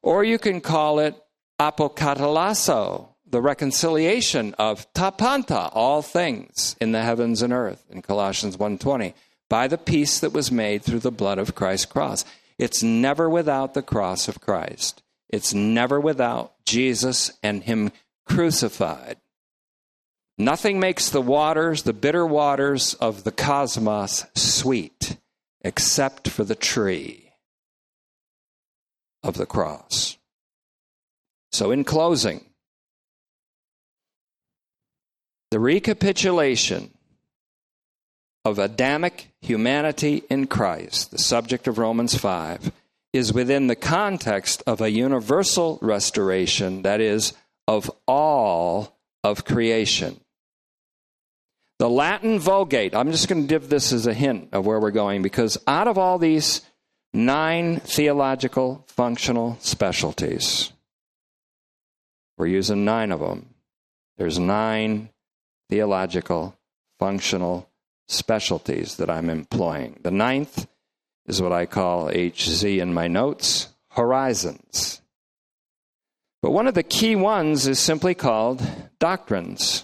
Or you can call it apokatallasso, the reconciliation of tapanta, all things in the heavens and earth, in Colossians 1.20, by the peace that was made through the blood of Christ's cross. It's never without the cross of Christ. It's never without Jesus and Him crucified. Nothing makes the waters, the bitter waters of the cosmos, sweet except for the tree of the cross. So, in closing, the recapitulation of Adamic humanity in Christ, the subject of Romans 5, is within the context of a universal restoration, that is, of all of creation. The Latin Vulgate, I'm just going to give this as a hint of where we're going because out of all these nine theological functional specialties, we're using nine of them. There's nine theological functional specialties that I'm employing. The ninth is what I call HZ in my notes horizons. But one of the key ones is simply called doctrines.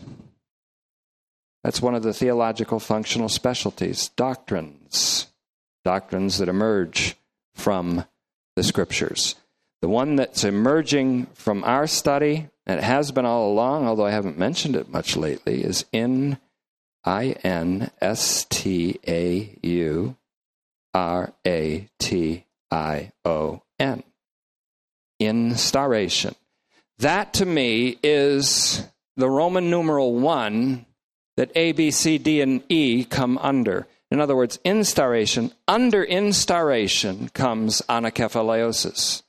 That's one of the theological functional specialties doctrines. Doctrines that emerge from the scriptures. The one that's emerging from our study, and it has been all along, although I haven't mentioned it much lately, is in I N S T A U R A T I O N. Instauration. That to me is the Roman numeral one that A, B, C, D, and E come under. In other words, instauration, under instauration comes anakephalaiosis,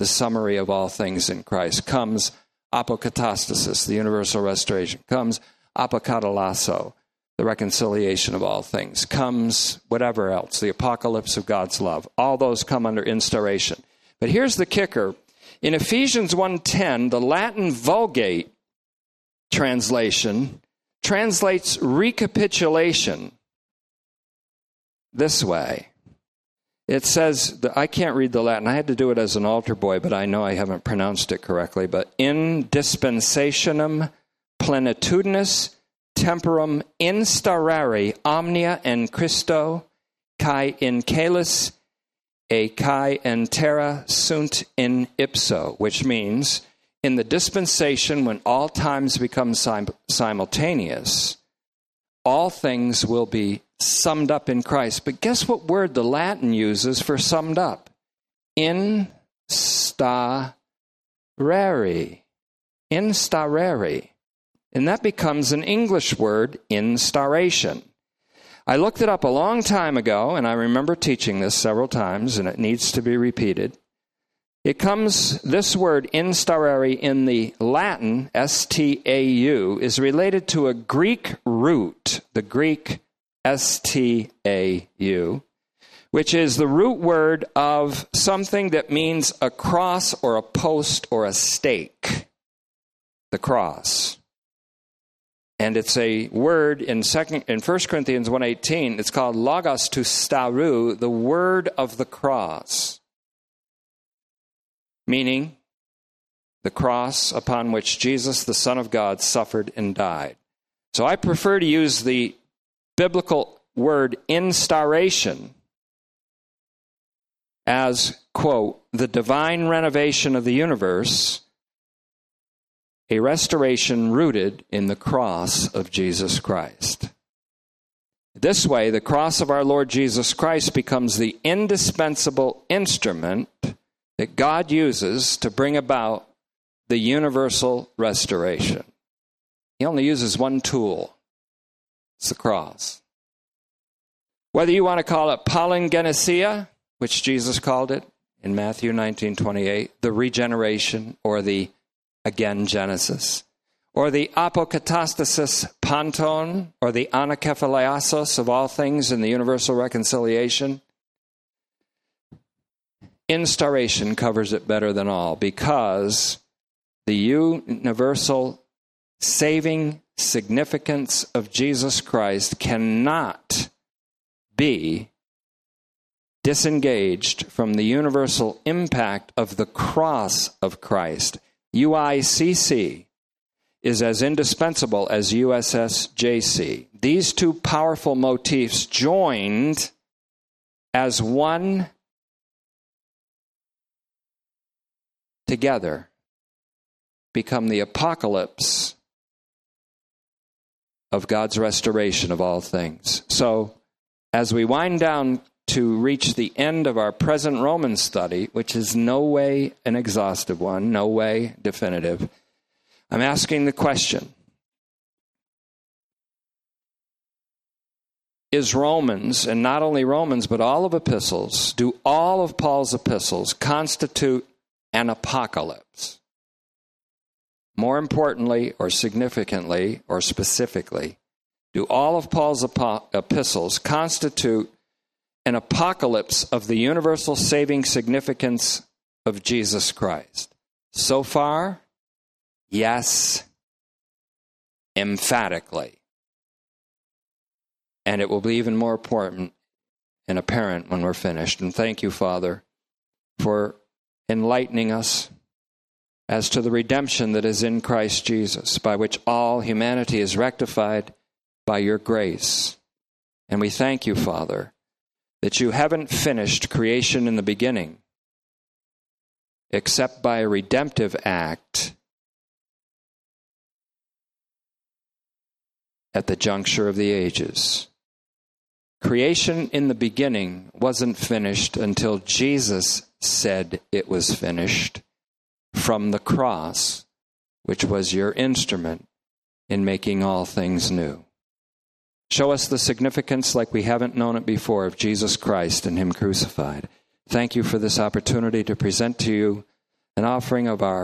the summary of all things in Christ, comes apokatastasis, the universal restoration, comes apokatallasso, the reconciliation of all things, comes whatever else, the apocalypse of God's love. All those come under instauration. But here's the kicker. In Ephesians 1:10, the Latin Vulgate translation translates recapitulation this way. It says, I can't read the Latin. I had to do it as an altar boy, but I know I haven't pronounced it correctly. But in dispensationem plenitudinus temporum instaurare omnia en Christo kai in calis e kai en terra sunt in ipso, which means in the dispensation when all times become sim- simultaneous, all things will be summed up in Christ. But guess what word the Latin uses for summed up? Instaurare. Instaurare. And that becomes an English word, instauration. I looked it up a long time ago, and I remember teaching this several times, and it needs to be repeated. It comes, this word instaurare in the Latin, S T A U, is related to a Greek root, the Greek S T A U, which is the root word of something that means a cross or a post or a stake. The cross. And it's a word in second in 1 Corinthians 1:18, it's called logos tou staurou, the word of the cross. Meaning the cross upon which Jesus, the Son of God, suffered and died. So I prefer to use the biblical word instauration as, quote, the divine renovation of the universe, a restoration rooted in the cross of Jesus Christ. This way, the cross of our Lord Jesus Christ becomes the indispensable instrument that God uses to bring about the universal restoration. He only uses one tool it's the cross. Whether you want to call it palingenesia, which Jesus called it in Matthew 19:28, the regeneration or the again Genesis, or the apokatastasis panton, or the anakephalaiosis of all things in the universal reconciliation, instauration covers it better than all because the universal saving significance of Jesus Christ cannot be disengaged from the universal impact of the cross of Christ. UICC is as indispensable as USSJC. These two powerful motifs joined as one together become the apocalypse of God's restoration of all things. So, as we wind down to reach the end of our present Roman study, which is no way an exhaustive one, no way definitive, I'm asking the question Is Romans, and not only Romans, but all of epistles, do all of Paul's epistles constitute an apocalypse? More importantly, or significantly, or specifically, do all of Paul's epistles constitute an apocalypse of the universal saving significance of Jesus Christ? So far, yes, emphatically. And it will be even more important and apparent when we're finished. And thank you, Father, for enlightening us as to the redemption that is in Christ Jesus, by which all humanity is rectified by your grace. And we thank you, Father, that you haven't finished creation in the beginning, except by a redemptive act at the juncture of the ages. Creation in the beginning wasn't finished until Jesus said it was finished from the cross, which was your instrument in making all things new. Show us the significance, like we haven't known it before, of Jesus Christ and Him crucified. Thank you for this opportunity to present to you an offering of our